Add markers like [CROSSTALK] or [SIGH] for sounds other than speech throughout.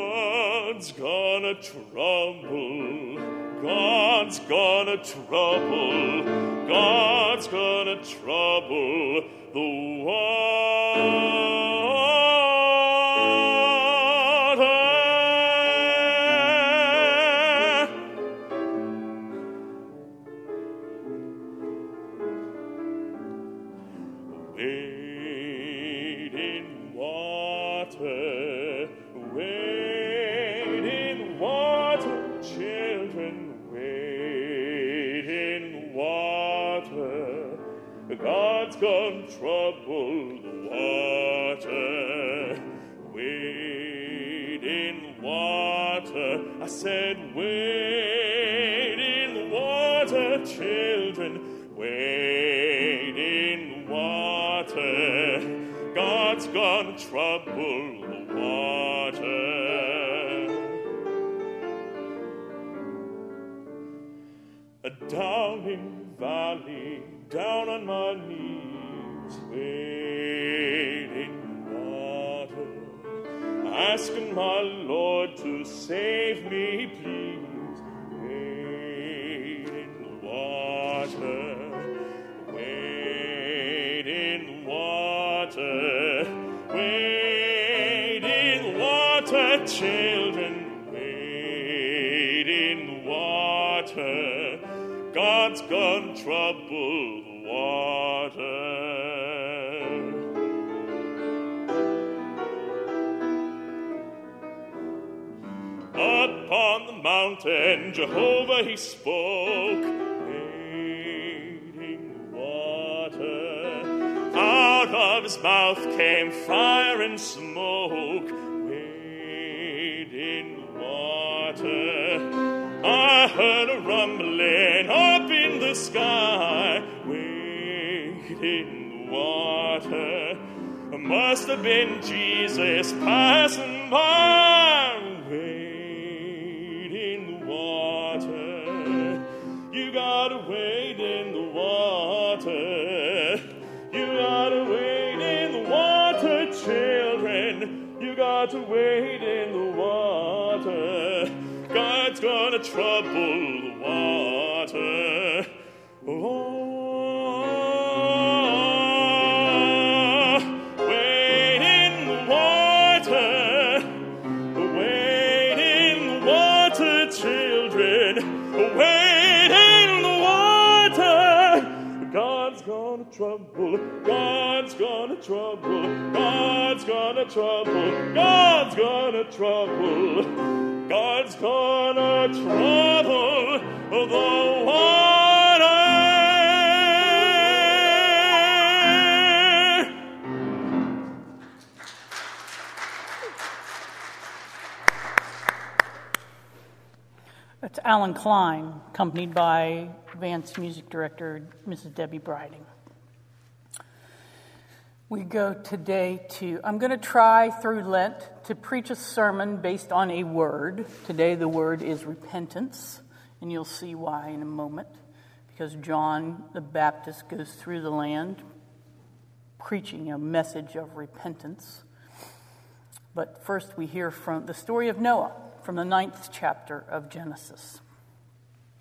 God's gonna trouble. God's gonna trouble. God's gonna trouble the water. Children, wade in water. God's gonna trouble the water. Wade in water, I said, wade darling valley, down on my knees, wading water, asking my Lord to save me, please. God's gonna trouble the water. Upon the mountain, Jehovah he spoke, water. Out of his mouth came fire and smoke, Must have been Jesus passing by, trouble. God's gonna trouble. God's gonna trouble. God's gonna trouble. God's gonna trouble the water. That's Alan Klein, accompanied by Advanced Music Director Mrs. Debbie Briding. We go today to, I'm going to try through Lent to preach a sermon based on a word. Today the word is repentance, and you'll see why in a moment, because John the Baptist goes through the land preaching a message of repentance. But first we hear from the story of Noah from the ninth chapter of Genesis.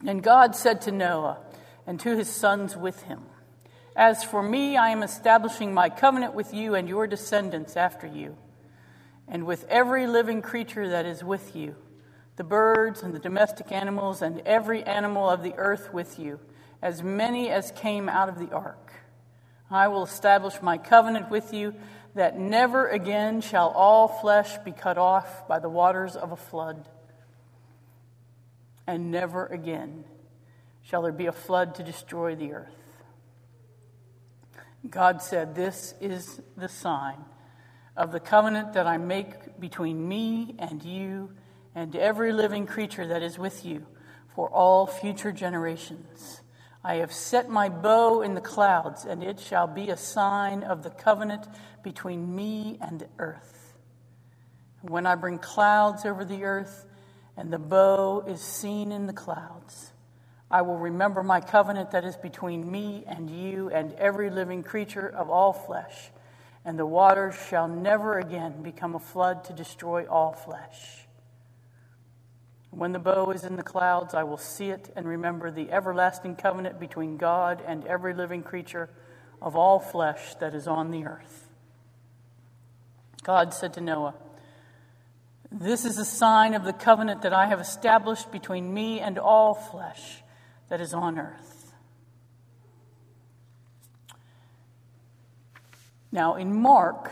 And God said to Noah and to his sons with him, As for me, I am establishing my covenant with you and your descendants after you, and with every living creature that is with you, the birds and the domestic animals and every animal of the earth with you, as many as came out of the ark. I will establish my covenant with you that never again shall all flesh be cut off by the waters of a flood. And never again shall there be a flood to destroy the earth. God said, This is the sign of the covenant that I make between me and you and every living creature that is with you for all future generations. I have set my bow in the clouds, and it shall be a sign of the covenant between me and the earth. When I bring clouds over the earth, and the bow is seen in the clouds, I will remember my covenant that is between me and you and every living creature of all flesh, and the waters shall never again become a flood to destroy all flesh. When the bow is in the clouds, I will see it and remember the everlasting covenant between God and every living creature of all flesh that is on the earth. God said to Noah, This is a sign of the covenant that I have established between me and all flesh that is on earth. Now, in Mark,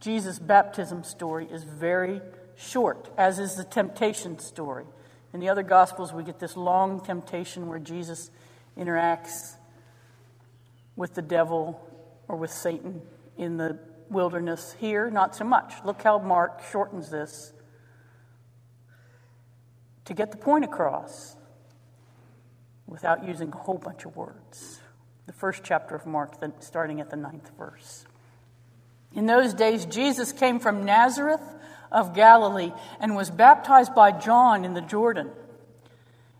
Jesus' baptism story is very short, as is the temptation story. In the other Gospels, we get this long temptation where Jesus interacts with the devil or with Satan in the wilderness. Here, not so much. Look how Mark shortens this to get the point across without using a whole bunch of words. The first chapter of Mark, starting at the ninth verse. In those days, Jesus came from Nazareth of Galilee and was baptized by John in the Jordan.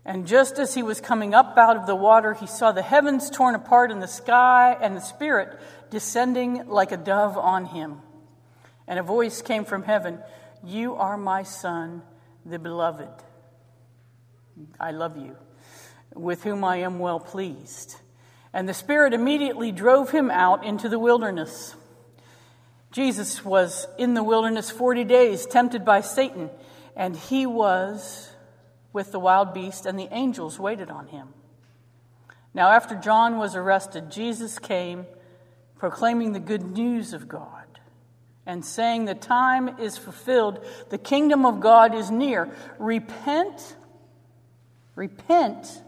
And just as he was coming up out of the water, he saw the heavens torn apart in the sky and the Spirit descending like a dove on him. And a voice came from heaven You are my Son, the beloved. I love you, with whom I am well pleased. And the Spirit immediately drove him out into the wilderness. Jesus was in the wilderness 40 days, tempted by Satan, and he was with the wild beast, and the angels waited on him. Now, after John was arrested, Jesus came proclaiming the good news of God and saying, The time is fulfilled, the kingdom of God is near. Repent, repent,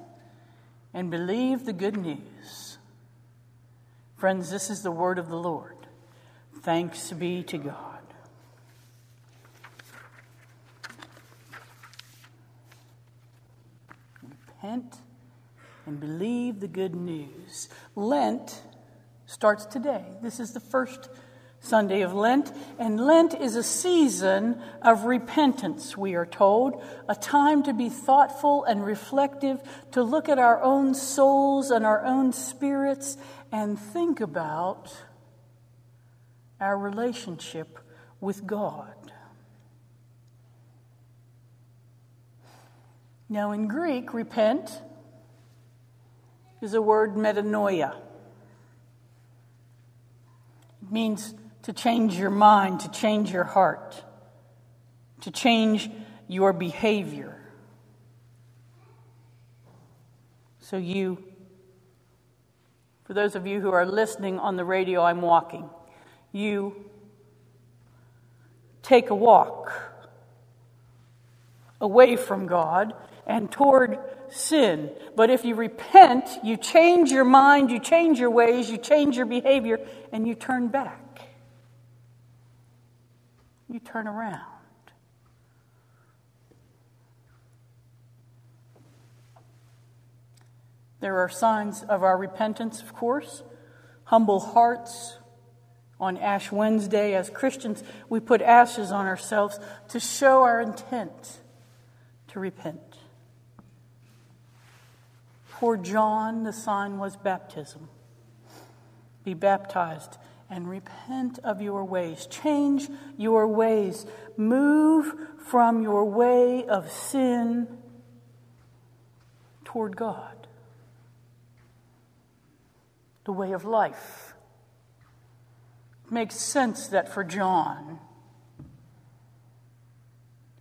and believe the good news. Friends, this is the word of the Lord. Thanks be to God. Repent and believe the good news. Lent starts today. This is the first Sunday of Lent, and Lent is a season of repentance, we are told, a time to be thoughtful and reflective, to look at our own souls and our own spirits and think about our relationship with God. Now, in Greek, repent is a word metanoia. It means to change your mind, to change your heart, to change your behavior. So, you, for those of you who are listening on the radio, I'm walking you take a walk away from God and toward sin. But if you repent, you change your mind, you change your ways, you change your behavior, and you turn back. You turn around. There are signs of our repentance, of course humble hearts, on Ash Wednesday, as Christians, we put ashes on ourselves to show our intent to repent. For John, the sign was baptism. Be baptized and repent of your ways. Change your ways. Move from your way of sin toward God, the way of life makes sense that for John,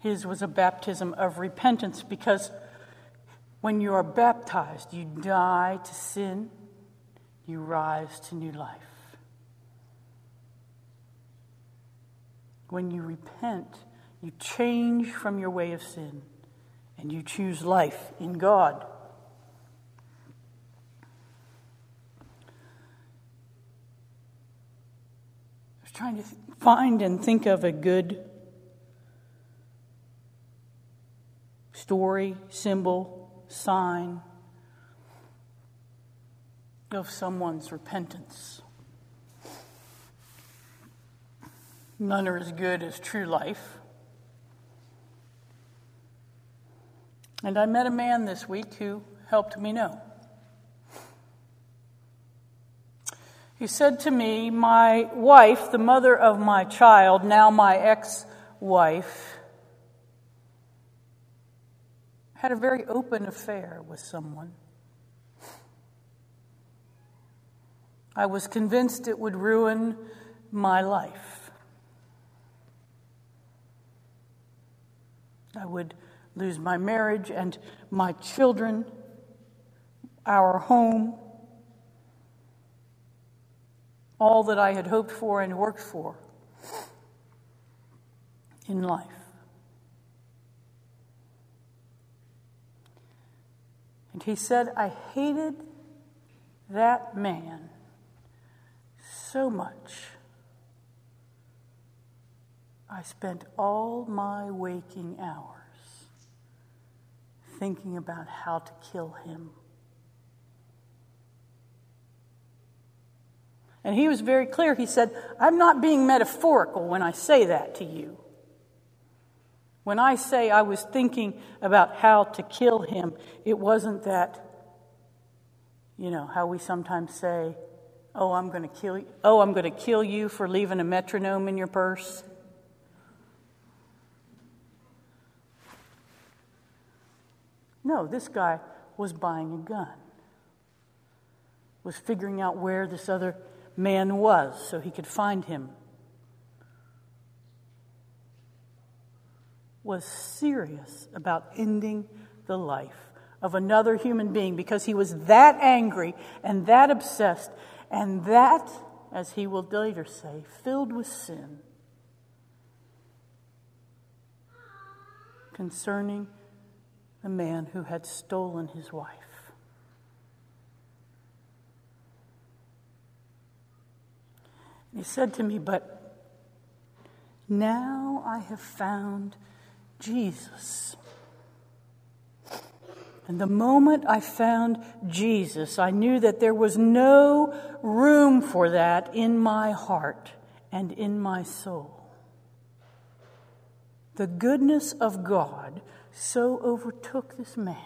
his was a baptism of repentance because when you are baptized, you die to sin, you rise to new life. When you repent, you change from your way of sin and you choose life in God. I was trying to find and think of a good story, symbol, sign of someone's repentance. None are as good as true life. And I met a man this week who helped me know. He said to me, My wife, the mother of my child, now my ex wife, had a very open affair with someone. I was convinced it would ruin my life. I would lose my marriage and my children, our home, all that I had hoped for and worked for in life. And he said, I hated that man so much. I spent all my waking hours thinking about how to kill him. And he was very clear. He said, I'm not being metaphorical when I say that to you. When I say I was thinking about how to kill him, it wasn't that, you know, how we sometimes say, oh, I'm going to kill you. Oh, I'm going to kill you for leaving a metronome in your purse. No, this guy was buying a gun, was figuring out where this other man was so he could find him. Was serious about ending the life of another human being because he was that angry and that obsessed and that, as he will later say, filled with sin concerning the man who had stolen his wife. He said to me, But now I have found Jesus. And the moment I found Jesus, I knew that there was no room for that in my heart and in my soul. The goodness of God so overtook this man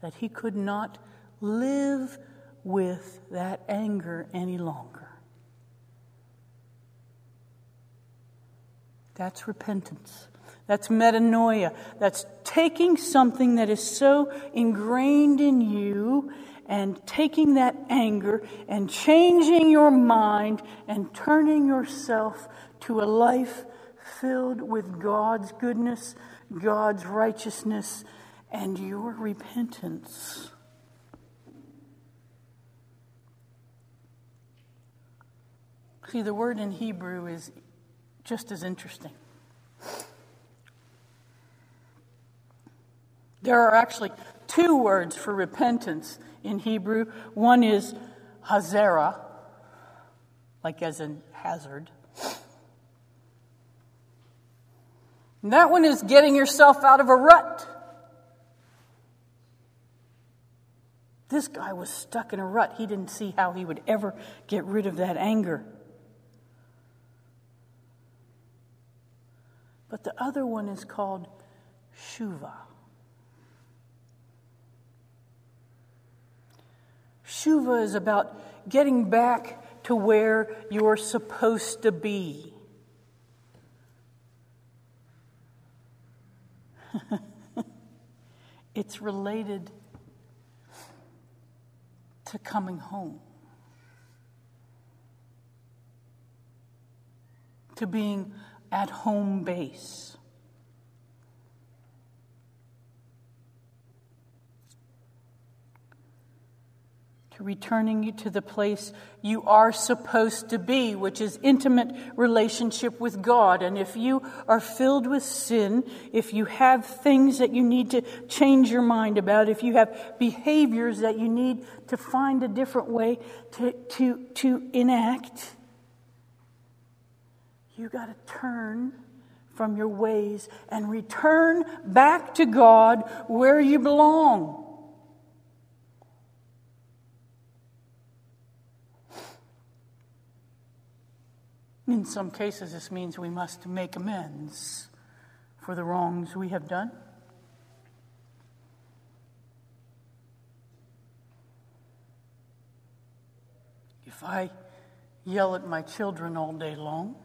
that he could not live with that anger any longer. That's repentance. That's metanoia. That's taking something that is so ingrained in you and taking that anger and changing your mind and turning yourself to a life filled with God's goodness, God's righteousness, and your repentance. See, the word in Hebrew is just as interesting. There are actually two words for repentance in Hebrew. One is hazera, like as in hazard. And that one is getting yourself out of a rut. This guy was stuck in a rut. He didn't see how he would ever get rid of that anger. But the other one is called Shuva. Shuva is about getting back to where you're supposed to be. [LAUGHS] it's related to coming home, to being at home base. To returning you to the place you are supposed to be, which is intimate relationship with God. And if you are filled with sin, if you have things that you need to change your mind about, if you have behaviors that you need to find a different way to, to, to enact, you got to turn from your ways and return back to God where you belong. In some cases, this means we must make amends for the wrongs we have done. If I yell at my children all day long,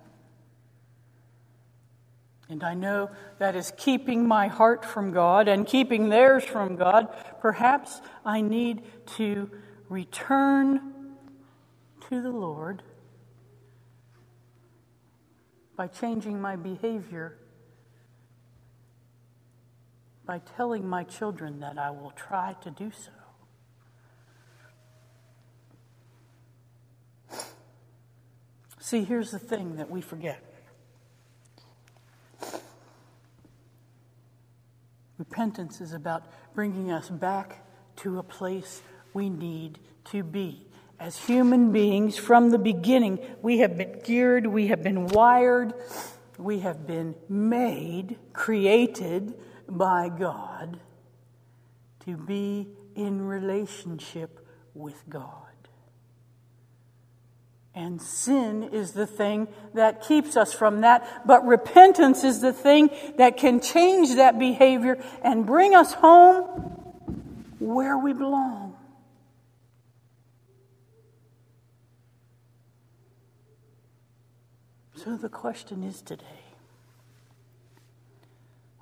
And I know that is keeping my heart from God and keeping theirs from God. Perhaps I need to return to the Lord by changing my behavior, by telling my children that I will try to do so. See, here's the thing that we forget repentance is about bringing us back to a place we need to be. As human beings, from the beginning, we have been geared, we have been wired, we have been made, created by God to be in relationship with God. And sin is the thing that keeps us from that. But repentance is the thing that can change that behavior and bring us home where we belong. So the question is today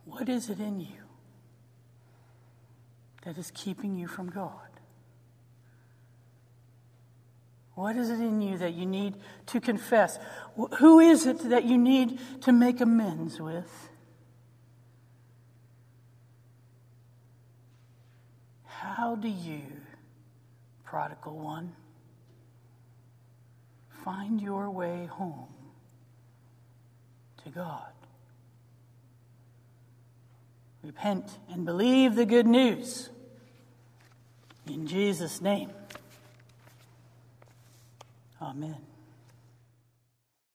what is it in you that is keeping you from God? What is it in you that you need to confess? Who is it that you need to make amends with? How do you, prodigal one, find your way home to God? Repent and believe the good news. In Jesus' name. Amen.